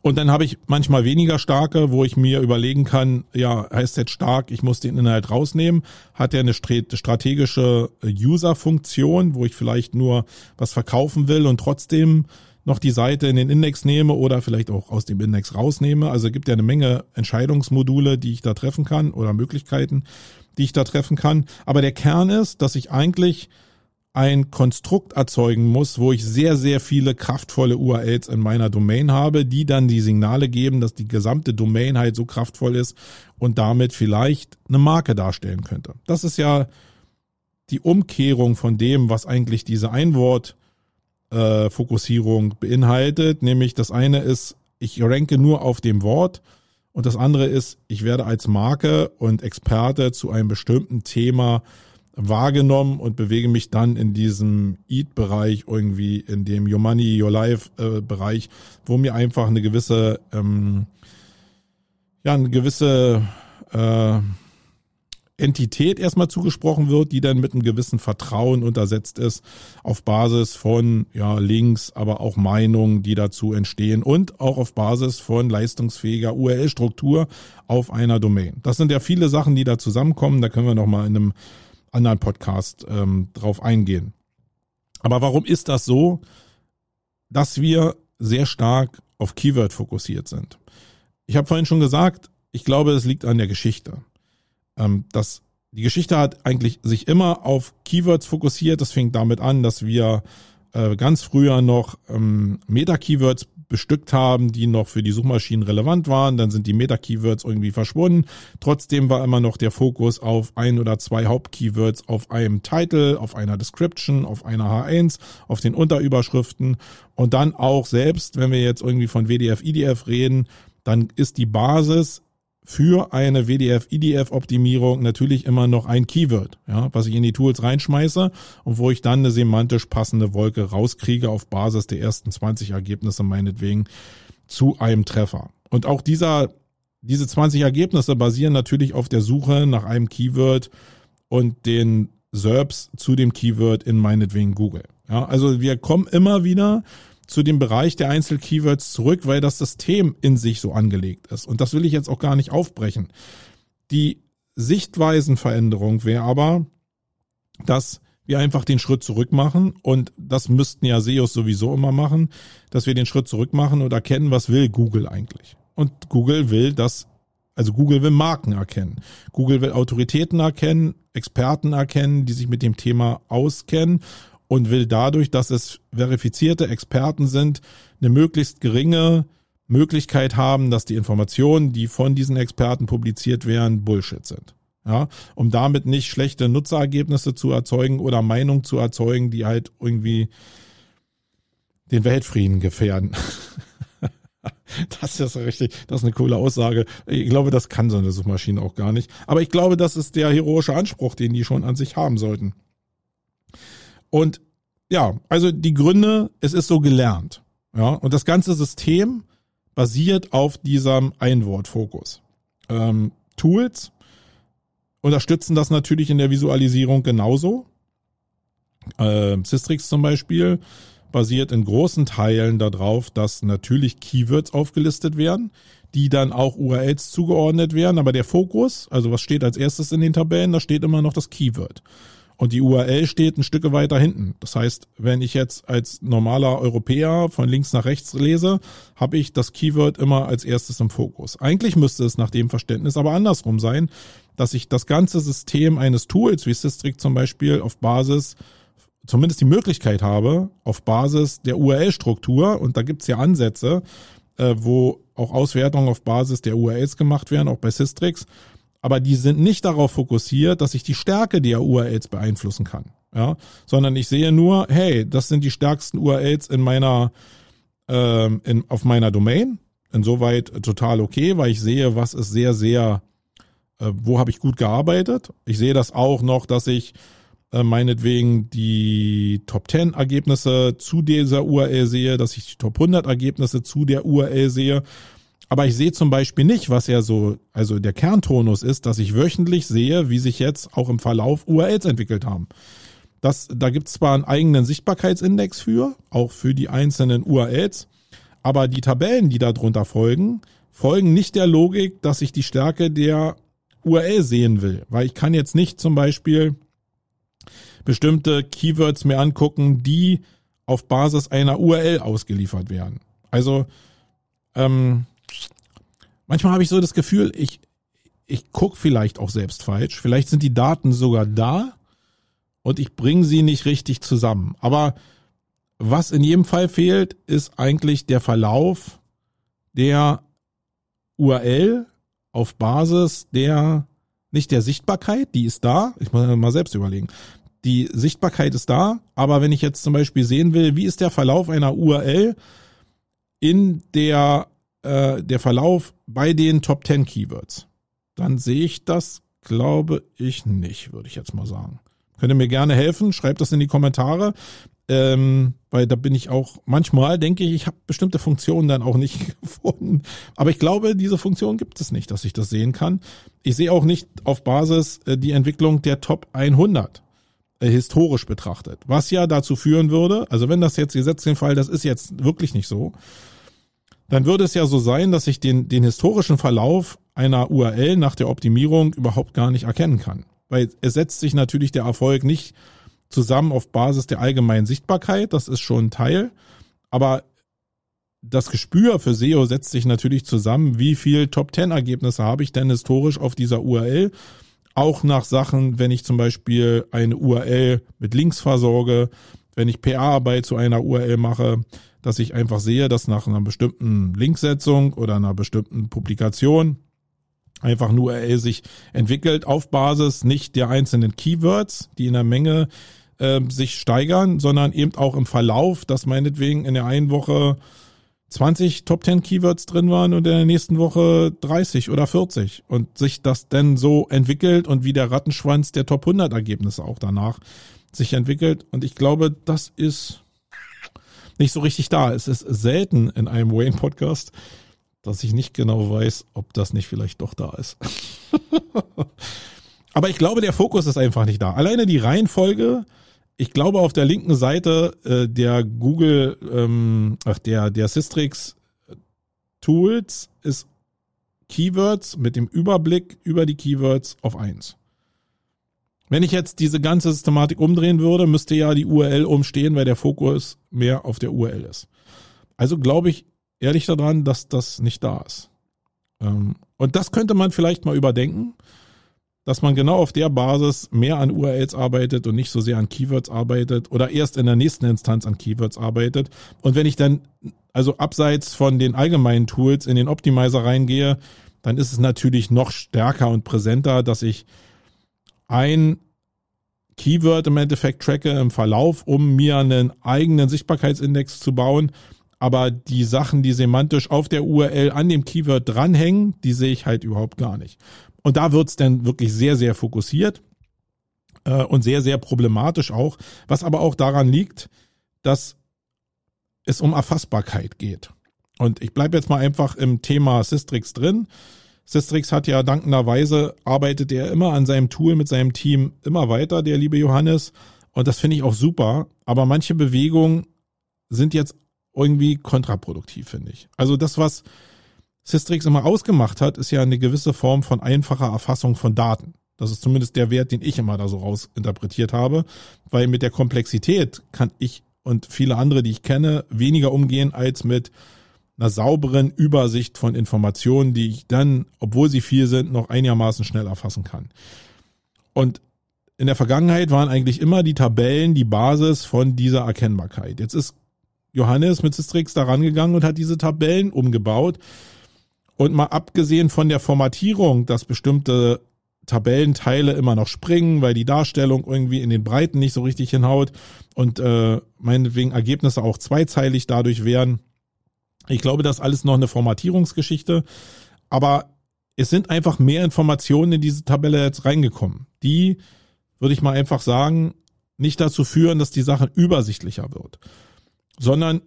Und dann habe ich manchmal weniger starke, wo ich mir überlegen kann, ja, heißt jetzt stark, ich muss den Inhalt rausnehmen. Hat er eine strategische User-Funktion, wo ich vielleicht nur was verkaufen will und trotzdem noch die Seite in den Index nehme oder vielleicht auch aus dem Index rausnehme. Also gibt ja eine Menge Entscheidungsmodule, die ich da treffen kann oder Möglichkeiten, die ich da treffen kann. Aber der Kern ist, dass ich eigentlich ein Konstrukt erzeugen muss, wo ich sehr, sehr viele kraftvolle URLs in meiner Domain habe, die dann die Signale geben, dass die gesamte Domain halt so kraftvoll ist und damit vielleicht eine Marke darstellen könnte. Das ist ja die Umkehrung von dem, was eigentlich diese Einwort-Fokussierung äh, beinhaltet. Nämlich das eine ist, ich ranke nur auf dem Wort und das andere ist, ich werde als Marke und Experte zu einem bestimmten Thema wahrgenommen und bewege mich dann in diesem Eat-Bereich irgendwie, in dem Your Money, Your Life-Bereich, äh, wo mir einfach eine gewisse, ähm, ja, eine gewisse äh, Entität erstmal zugesprochen wird, die dann mit einem gewissen Vertrauen untersetzt ist, auf Basis von ja, Links, aber auch Meinungen, die dazu entstehen und auch auf Basis von leistungsfähiger URL-Struktur auf einer Domain. Das sind ja viele Sachen, die da zusammenkommen. Da können wir nochmal in einem anderen Podcast ähm, drauf eingehen. Aber warum ist das so, dass wir sehr stark auf Keyword fokussiert sind? Ich habe vorhin schon gesagt, ich glaube, es liegt an der Geschichte. Ähm, das, die Geschichte hat eigentlich sich immer auf Keywords fokussiert. Das fing damit an, dass wir äh, ganz früher noch ähm, Meta-Keywords bestückt haben, die noch für die Suchmaschinen relevant waren. Dann sind die Meta-Keywords irgendwie verschwunden. Trotzdem war immer noch der Fokus auf ein oder zwei Haupt-Keywords auf einem Title, auf einer Description, auf einer H1, auf den Unterüberschriften. Und dann auch selbst, wenn wir jetzt irgendwie von WDF, IDF reden, dann ist die Basis für eine WDF-IDF-Optimierung natürlich immer noch ein Keyword, ja, was ich in die Tools reinschmeiße und wo ich dann eine semantisch passende Wolke rauskriege auf Basis der ersten 20 Ergebnisse meinetwegen zu einem Treffer. Und auch dieser, diese 20 Ergebnisse basieren natürlich auf der Suche nach einem Keyword und den SERPs zu dem Keyword in meinetwegen Google. Ja, also wir kommen immer wieder zu dem Bereich der Einzelkeywords zurück, weil das System in sich so angelegt ist. Und das will ich jetzt auch gar nicht aufbrechen. Die Sichtweisenveränderung wäre aber, dass wir einfach den Schritt zurück machen und das müssten ja SEOs sowieso immer machen, dass wir den Schritt zurück machen und erkennen, was will Google eigentlich. Und Google will das, also Google will Marken erkennen. Google will Autoritäten erkennen, Experten erkennen, die sich mit dem Thema auskennen und will dadurch, dass es verifizierte Experten sind, eine möglichst geringe Möglichkeit haben, dass die Informationen, die von diesen Experten publiziert werden, Bullshit sind. Ja, um damit nicht schlechte Nutzerergebnisse zu erzeugen oder Meinungen zu erzeugen, die halt irgendwie den Weltfrieden gefährden. *laughs* Das ist richtig, das ist eine coole Aussage. Ich glaube, das kann so eine Suchmaschine auch gar nicht. Aber ich glaube, das ist der heroische Anspruch, den die schon an sich haben sollten. Und ja, also die Gründe, es ist so gelernt. Ja, und das ganze System basiert auf diesem Einwortfokus. Ähm, Tools unterstützen das natürlich in der Visualisierung genauso. Äh, Systrix zum Beispiel basiert in großen Teilen darauf, dass natürlich Keywords aufgelistet werden, die dann auch URLs zugeordnet werden. Aber der Fokus, also was steht als erstes in den Tabellen, da steht immer noch das Keyword. Und die URL steht ein Stück weiter hinten. Das heißt, wenn ich jetzt als normaler Europäer von links nach rechts lese, habe ich das Keyword immer als erstes im Fokus. Eigentlich müsste es nach dem Verständnis aber andersrum sein, dass ich das ganze System eines Tools wie Systrix zum Beispiel auf Basis zumindest die Möglichkeit habe, auf Basis der URL-Struktur, und da gibt's ja Ansätze, äh, wo auch Auswertungen auf Basis der URLs gemacht werden, auch bei Systrix, aber die sind nicht darauf fokussiert, dass ich die Stärke der URLs beeinflussen kann. Ja, sondern ich sehe nur, hey, das sind die stärksten URLs in meiner, ähm, in, auf meiner Domain. Insoweit total okay, weil ich sehe, was ist sehr, sehr, äh, wo habe ich gut gearbeitet. Ich sehe das auch noch, dass ich äh, meinetwegen die Top 10 Ergebnisse zu dieser URL sehe, dass ich die Top 100 Ergebnisse zu der URL sehe aber ich sehe zum Beispiel nicht, was ja so, also der Kerntonus ist, dass ich wöchentlich sehe, wie sich jetzt auch im Verlauf URLs entwickelt haben. Das, da gibt es zwar einen eigenen Sichtbarkeitsindex für, auch für die einzelnen URLs, aber die Tabellen, die darunter folgen, folgen nicht der Logik, dass ich die Stärke der URL sehen will. Weil ich kann jetzt nicht zum Beispiel bestimmte Keywords mir angucken, die auf Basis einer URL ausgeliefert werden. Also ähm, manchmal habe ich so das Gefühl, ich, ich gucke vielleicht auch selbst falsch. Vielleicht sind die Daten sogar da und ich bringe sie nicht richtig zusammen. Aber was in jedem Fall fehlt, ist eigentlich der Verlauf der URL auf Basis der, nicht der Sichtbarkeit, die ist da, ich muss mal selbst überlegen. die Sichtbarkeit ist da, aber wenn ich jetzt zum Beispiel sehen will, wie ist der Verlauf einer URL in der, äh, der Verlauf bei den Top 10 Keywords, dann sehe ich das, glaube ich, nicht, würde ich jetzt mal sagen. Könnt ihr mir gerne helfen, schreibt das in die Kommentare. Ähm, weil da bin ich auch, manchmal denke ich, ich habe bestimmte Funktionen dann auch nicht *laughs* gefunden. Aber ich glaube, diese Funktion gibt es nicht, dass ich das sehen kann. Ich sehe auch nicht auf Basis äh, die Entwicklung der Top 100 äh, historisch betrachtet. Was ja dazu führen würde, also wenn das jetzt, ihr setzt den Fall, das ist jetzt wirklich nicht so, dann würde es ja so sein, dass ich den, den historischen Verlauf einer URL nach der Optimierung überhaupt gar nicht erkennen kann. Weil es setzt sich natürlich der Erfolg nicht zusammen auf Basis der allgemeinen Sichtbarkeit, das ist schon ein Teil, aber das Gespür für SEO setzt sich natürlich zusammen, wie viel Top 10 Ergebnisse habe ich denn historisch auf dieser URL auch nach Sachen, wenn ich zum Beispiel eine URL mit Links versorge, wenn ich PR-Arbeit zu einer URL mache, dass ich einfach sehe, dass nach einer bestimmten Linksetzung oder einer bestimmten Publikation einfach eine URL sich entwickelt auf Basis nicht der einzelnen Keywords, die in der Menge äh, sich steigern, sondern eben auch im Verlauf, dass meinetwegen in der einen Woche 20 Top 10 Keywords drin waren und in der nächsten Woche 30 oder 40 und sich das denn so entwickelt und wie der Rattenschwanz der Top 100 Ergebnisse auch danach sich entwickelt. Und ich glaube, das ist nicht so richtig da. Es ist selten in einem Wayne Podcast, dass ich nicht genau weiß, ob das nicht vielleicht doch da ist. *laughs* Aber ich glaube, der Fokus ist einfach nicht da. Alleine die Reihenfolge ich glaube, auf der linken Seite äh, der Google, ähm, ach, der, der Systrix Tools ist Keywords mit dem Überblick über die Keywords auf eins. Wenn ich jetzt diese ganze Systematik umdrehen würde, müsste ja die URL umstehen, weil der Fokus mehr auf der URL ist. Also glaube ich ehrlich daran, dass das nicht da ist. Ähm, und das könnte man vielleicht mal überdenken dass man genau auf der Basis mehr an URLs arbeitet und nicht so sehr an Keywords arbeitet oder erst in der nächsten Instanz an Keywords arbeitet. Und wenn ich dann also abseits von den allgemeinen Tools in den Optimizer reingehe, dann ist es natürlich noch stärker und präsenter, dass ich ein Keyword im Endeffekt tracke im Verlauf, um mir einen eigenen Sichtbarkeitsindex zu bauen. Aber die Sachen, die semantisch auf der URL an dem Keyword dranhängen, die sehe ich halt überhaupt gar nicht. Und da wird's dann wirklich sehr, sehr fokussiert äh, und sehr, sehr problematisch auch, was aber auch daran liegt, dass es um Erfassbarkeit geht. Und ich bleibe jetzt mal einfach im Thema Systrix drin. Systrix hat ja dankenderweise, arbeitet er immer an seinem Tool mit seinem Team immer weiter, der liebe Johannes. Und das finde ich auch super. Aber manche Bewegungen sind jetzt irgendwie kontraproduktiv, finde ich. Also das, was Systrix immer ausgemacht hat, ist ja eine gewisse Form von einfacher Erfassung von Daten. Das ist zumindest der Wert, den ich immer da so raus interpretiert habe, weil mit der Komplexität kann ich und viele andere, die ich kenne, weniger umgehen als mit einer sauberen Übersicht von Informationen, die ich dann, obwohl sie viel sind, noch einigermaßen schnell erfassen kann. Und in der Vergangenheit waren eigentlich immer die Tabellen die Basis von dieser Erkennbarkeit. Jetzt ist Johannes mit Systrix da rangegangen und hat diese Tabellen umgebaut und mal abgesehen von der Formatierung, dass bestimmte Tabellenteile immer noch springen, weil die Darstellung irgendwie in den Breiten nicht so richtig hinhaut und äh, meinetwegen Ergebnisse auch zweizeilig dadurch wären. Ich glaube, das ist alles noch eine Formatierungsgeschichte, aber es sind einfach mehr Informationen in diese Tabelle jetzt reingekommen. Die, würde ich mal einfach sagen, nicht dazu führen, dass die Sache übersichtlicher wird, sondern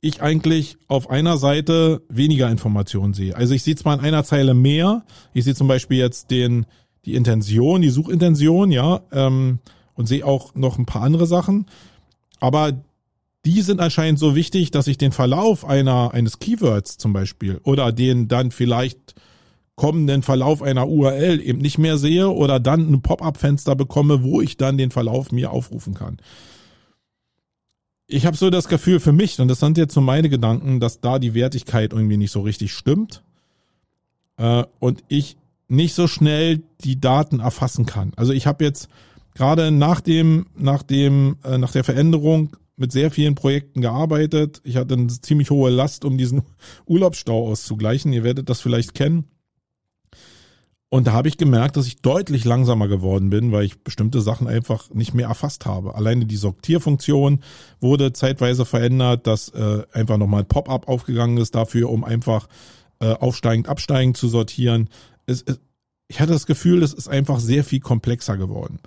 ich eigentlich auf einer Seite weniger Informationen sehe. Also ich sehe zwar in einer Zeile mehr, ich sehe zum Beispiel jetzt den, die Intention, die Suchintention, ja, ähm, und sehe auch noch ein paar andere Sachen, aber die sind anscheinend so wichtig, dass ich den Verlauf einer, eines Keywords zum Beispiel oder den dann vielleicht kommenden Verlauf einer URL eben nicht mehr sehe oder dann ein Pop-up-Fenster bekomme, wo ich dann den Verlauf mir aufrufen kann ich habe so das Gefühl für mich, und das sind jetzt so meine Gedanken, dass da die Wertigkeit irgendwie nicht so richtig stimmt äh, und ich nicht so schnell die Daten erfassen kann. Also ich habe jetzt gerade nach dem, nach dem, äh, nach der Veränderung mit sehr vielen Projekten gearbeitet. Ich hatte eine ziemlich hohe Last, um diesen *laughs* Urlaubsstau auszugleichen. Ihr werdet das vielleicht kennen. Und da habe ich gemerkt, dass ich deutlich langsamer geworden bin, weil ich bestimmte Sachen einfach nicht mehr erfasst habe. Alleine die Sortierfunktion wurde zeitweise verändert, dass äh, einfach nochmal Pop-up aufgegangen ist dafür, um einfach äh, aufsteigend, absteigend zu sortieren. Es, es, ich hatte das Gefühl, es ist einfach sehr viel komplexer geworden.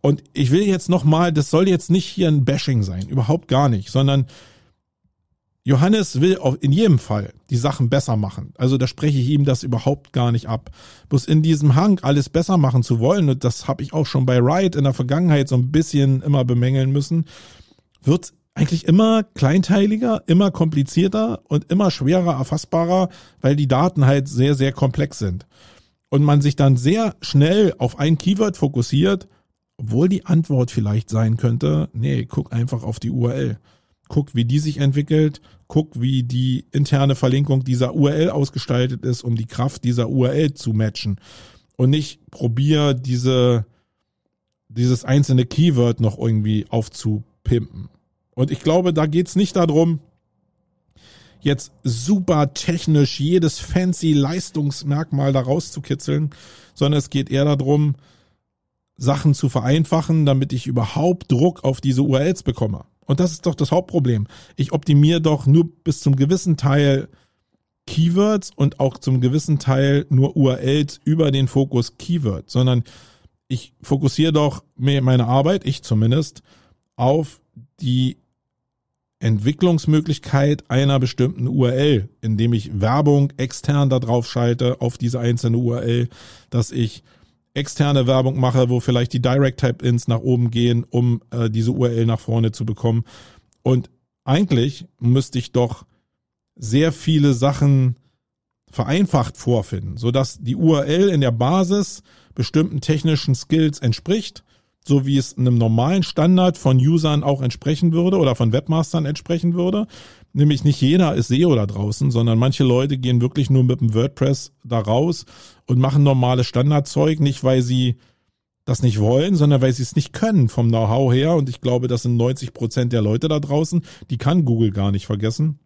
Und ich will jetzt nochmal, das soll jetzt nicht hier ein Bashing sein, überhaupt gar nicht, sondern Johannes will auch in jedem Fall die Sachen besser machen. Also da spreche ich ihm das überhaupt gar nicht ab. Bloß in diesem Hang, alles besser machen zu wollen, und das habe ich auch schon bei Riot in der Vergangenheit so ein bisschen immer bemängeln müssen, wird eigentlich immer kleinteiliger, immer komplizierter und immer schwerer erfassbarer, weil die Daten halt sehr, sehr komplex sind. Und man sich dann sehr schnell auf ein Keyword fokussiert, obwohl die Antwort vielleicht sein könnte, nee, guck einfach auf die URL guck, wie die sich entwickelt, guck, wie die interne Verlinkung dieser URL ausgestaltet ist, um die Kraft dieser URL zu matchen. Und nicht probier diese, dieses einzelne Keyword noch irgendwie aufzupimpen. Und ich glaube, da geht's nicht darum, jetzt super technisch jedes fancy Leistungsmerkmal da rauszukitzeln, sondern es geht eher darum, Sachen zu vereinfachen, damit ich überhaupt Druck auf diese URLs bekomme. Und das ist doch das Hauptproblem. Ich optimiere doch nur bis zum gewissen Teil Keywords und auch zum gewissen Teil nur URLs über den Fokus Keyword, sondern ich fokussiere doch meine Arbeit, ich zumindest, auf die Entwicklungsmöglichkeit einer bestimmten URL, indem ich Werbung extern da drauf schalte auf diese einzelne URL, dass ich externe Werbung mache, wo vielleicht die Direct Type-Ins nach oben gehen, um äh, diese URL nach vorne zu bekommen. Und eigentlich müsste ich doch sehr viele Sachen vereinfacht vorfinden, so dass die URL in der Basis bestimmten technischen Skills entspricht, so wie es einem normalen Standard von Usern auch entsprechen würde oder von Webmastern entsprechen würde. Nämlich nicht jeder ist SEO da draußen, sondern manche Leute gehen wirklich nur mit dem WordPress da raus und machen normales Standardzeug, nicht weil sie das nicht wollen, sondern weil sie es nicht können vom Know-how her. Und ich glaube, das sind 90 Prozent der Leute da draußen, die kann Google gar nicht vergessen.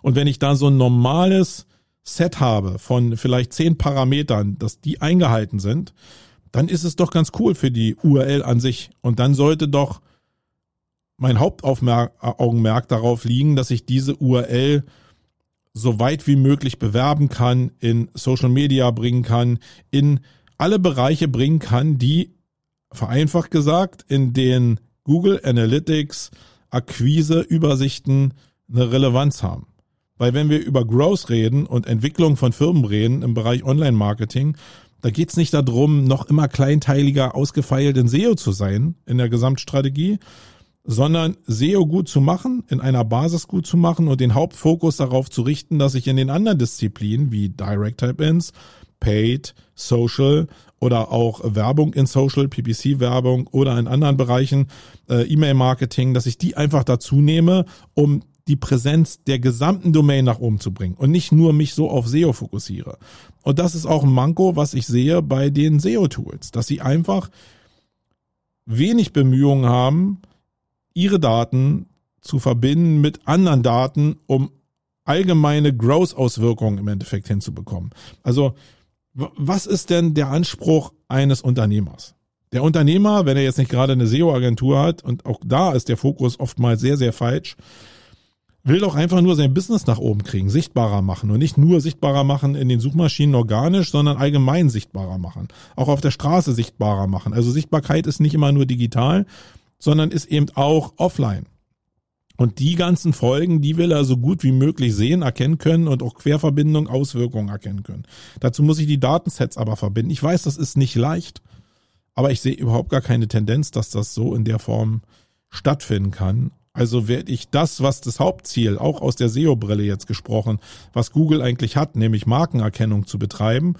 Und wenn ich da so ein normales Set habe von vielleicht zehn Parametern, dass die eingehalten sind, dann ist es doch ganz cool für die URL an sich. Und dann sollte doch mein Hauptaugenmerk darauf liegen, dass ich diese URL so weit wie möglich bewerben kann, in Social Media bringen kann, in alle Bereiche bringen kann, die vereinfacht gesagt in den Google Analytics Akquise Übersichten eine Relevanz haben. Weil wenn wir über Growth reden und Entwicklung von Firmen reden im Bereich Online-Marketing, da geht's nicht darum, noch immer kleinteiliger ausgefeilt in SEO zu sein in der Gesamtstrategie, sondern SEO gut zu machen, in einer Basis gut zu machen und den Hauptfokus darauf zu richten, dass ich in den anderen Disziplinen wie Direct Type Ins, Paid, Social oder auch Werbung in Social, PPC-Werbung oder in anderen Bereichen, äh, E-Mail-Marketing, dass ich die einfach dazu nehme, um die Präsenz der gesamten Domain nach oben zu bringen und nicht nur mich so auf SEO fokussiere. Und das ist auch ein Manko, was ich sehe bei den SEO-Tools, dass sie einfach wenig Bemühungen haben, ihre Daten zu verbinden mit anderen Daten, um allgemeine Growth-Auswirkungen im Endeffekt hinzubekommen. Also, was ist denn der Anspruch eines Unternehmers? Der Unternehmer, wenn er jetzt nicht gerade eine SEO-Agentur hat, und auch da ist der Fokus oftmals sehr, sehr falsch, will doch einfach nur sein Business nach oben kriegen, sichtbarer machen und nicht nur sichtbarer machen in den Suchmaschinen organisch, sondern allgemein sichtbarer machen. Auch auf der Straße sichtbarer machen. Also Sichtbarkeit ist nicht immer nur digital, sondern ist eben auch offline. Und die ganzen Folgen, die will er so gut wie möglich sehen, erkennen können und auch Querverbindungen, Auswirkungen erkennen können. Dazu muss ich die Datensets aber verbinden. Ich weiß, das ist nicht leicht, aber ich sehe überhaupt gar keine Tendenz, dass das so in der Form stattfinden kann. Also werde ich das, was das Hauptziel, auch aus der SEO-Brille jetzt gesprochen, was Google eigentlich hat, nämlich Markenerkennung zu betreiben,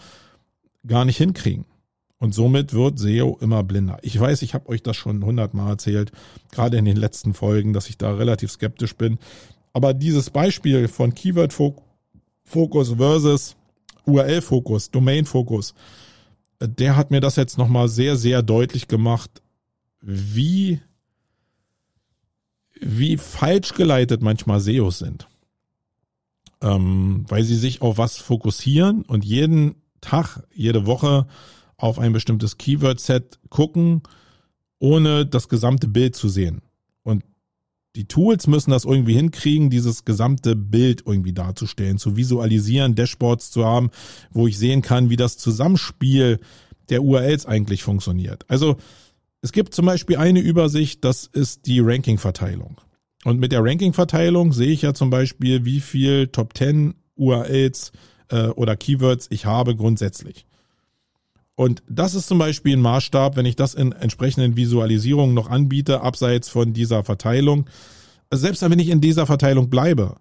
gar nicht hinkriegen. Und somit wird SEO immer blinder. Ich weiß, ich habe euch das schon hundertmal erzählt, gerade in den letzten Folgen, dass ich da relativ skeptisch bin. Aber dieses Beispiel von Keyword Focus versus URL Fokus, Domain Fokus, äh, der hat mir das jetzt nochmal sehr, sehr deutlich gemacht, wie, wie falsch geleitet manchmal SEOs sind. Ähm, weil sie sich auf was fokussieren und jeden Tag, jede Woche auf ein bestimmtes Keyword-Set gucken, ohne das gesamte Bild zu sehen. Und die Tools müssen das irgendwie hinkriegen, dieses gesamte Bild irgendwie darzustellen, zu visualisieren, Dashboards zu haben, wo ich sehen kann, wie das Zusammenspiel der URLs eigentlich funktioniert. Also es gibt zum Beispiel eine Übersicht, das ist die Ranking-Verteilung. Und mit der Ranking-Verteilung sehe ich ja zum Beispiel, wie viel Top 10 URLs äh, oder Keywords ich habe grundsätzlich. Und das ist zum Beispiel ein Maßstab, wenn ich das in entsprechenden Visualisierungen noch anbiete, abseits von dieser Verteilung. Selbst wenn ich in dieser Verteilung bleibe,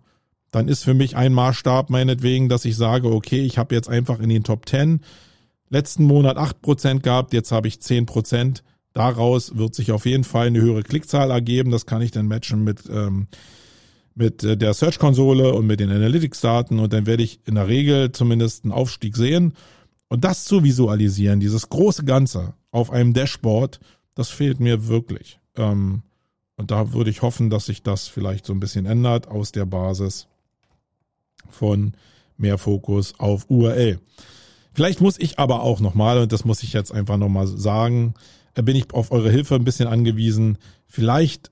dann ist für mich ein Maßstab meinetwegen, dass ich sage, okay, ich habe jetzt einfach in den Top 10 letzten Monat 8% gehabt, jetzt habe ich 10%. Daraus wird sich auf jeden Fall eine höhere Klickzahl ergeben. Das kann ich dann matchen mit, ähm, mit äh, der Search-Konsole und mit den Analytics-Daten und dann werde ich in der Regel zumindest einen Aufstieg sehen. Und das zu visualisieren, dieses große Ganze auf einem Dashboard, das fehlt mir wirklich. Ähm, und da würde ich hoffen, dass sich das vielleicht so ein bisschen ändert aus der Basis von mehr Fokus auf URL. Vielleicht muss ich aber auch nochmal, und das muss ich jetzt einfach nochmal sagen, bin ich auf eure Hilfe ein bisschen angewiesen. Vielleicht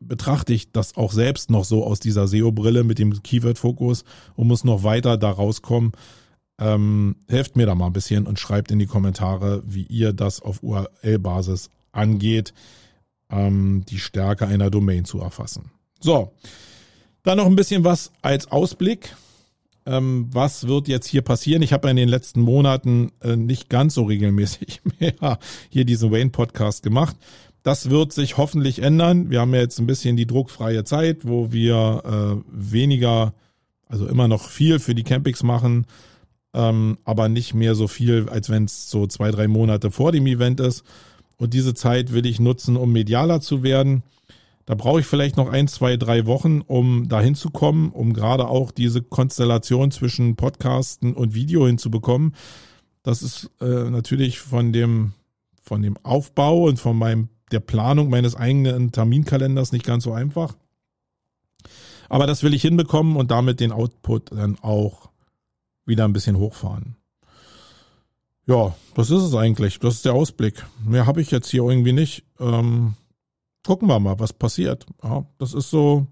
betrachte ich das auch selbst noch so aus dieser SEO-Brille mit dem Keyword-Fokus und muss noch weiter da rauskommen. Ähm, helft mir da mal ein bisschen und schreibt in die Kommentare, wie ihr das auf URL-Basis angeht, ähm, die Stärke einer Domain zu erfassen. So, dann noch ein bisschen was als Ausblick. Ähm, was wird jetzt hier passieren? Ich habe in den letzten Monaten äh, nicht ganz so regelmäßig *laughs* mehr hier diesen Wayne-Podcast gemacht. Das wird sich hoffentlich ändern. Wir haben ja jetzt ein bisschen die druckfreie Zeit, wo wir äh, weniger, also immer noch viel für die Campings machen, ähm, aber nicht mehr so viel, als wenn es so zwei, drei Monate vor dem Event ist. Und diese Zeit will ich nutzen, um medialer zu werden. Da brauche ich vielleicht noch ein, zwei, drei Wochen, um dahin zu kommen, um gerade auch diese Konstellation zwischen Podcasten und Video hinzubekommen. Das ist äh, natürlich von dem, von dem Aufbau und von meinem, der Planung meines eigenen Terminkalenders nicht ganz so einfach. Aber das will ich hinbekommen und damit den Output dann auch wieder ein bisschen hochfahren. Ja, das ist es eigentlich. Das ist der Ausblick. Mehr habe ich jetzt hier irgendwie nicht. Ähm, gucken wir mal, was passiert. Ja, das ist so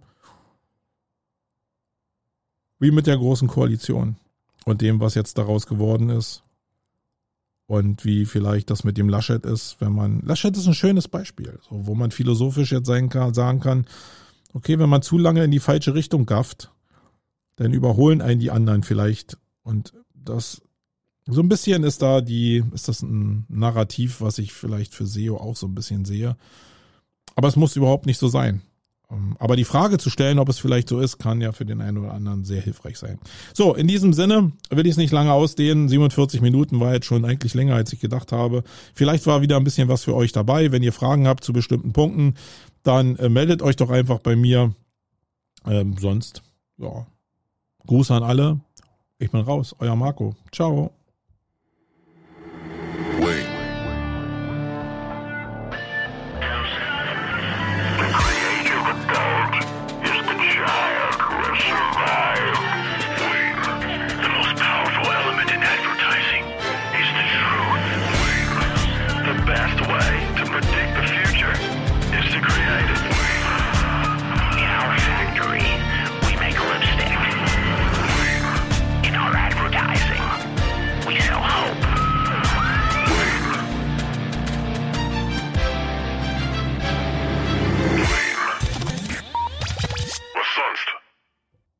wie mit der großen Koalition und dem, was jetzt daraus geworden ist. Und wie vielleicht das mit dem Laschet ist, wenn man. Laschet ist ein schönes Beispiel, so, wo man philosophisch jetzt sein kann, sagen kann, okay, wenn man zu lange in die falsche Richtung gafft, dann überholen einen die anderen vielleicht und das so ein bisschen ist da die, ist das ein Narrativ, was ich vielleicht für SEO auch so ein bisschen sehe. Aber es muss überhaupt nicht so sein. Ähm, aber die Frage zu stellen, ob es vielleicht so ist, kann ja für den einen oder anderen sehr hilfreich sein. So, in diesem Sinne will ich es nicht lange ausdehnen. 47 Minuten war jetzt schon eigentlich länger, als ich gedacht habe. Vielleicht war wieder ein bisschen was für euch dabei. Wenn ihr Fragen habt zu bestimmten Punkten, dann äh, meldet euch doch einfach bei mir. Ähm, sonst, ja, Gruß an alle. Ich bin raus, euer Marco. Ciao.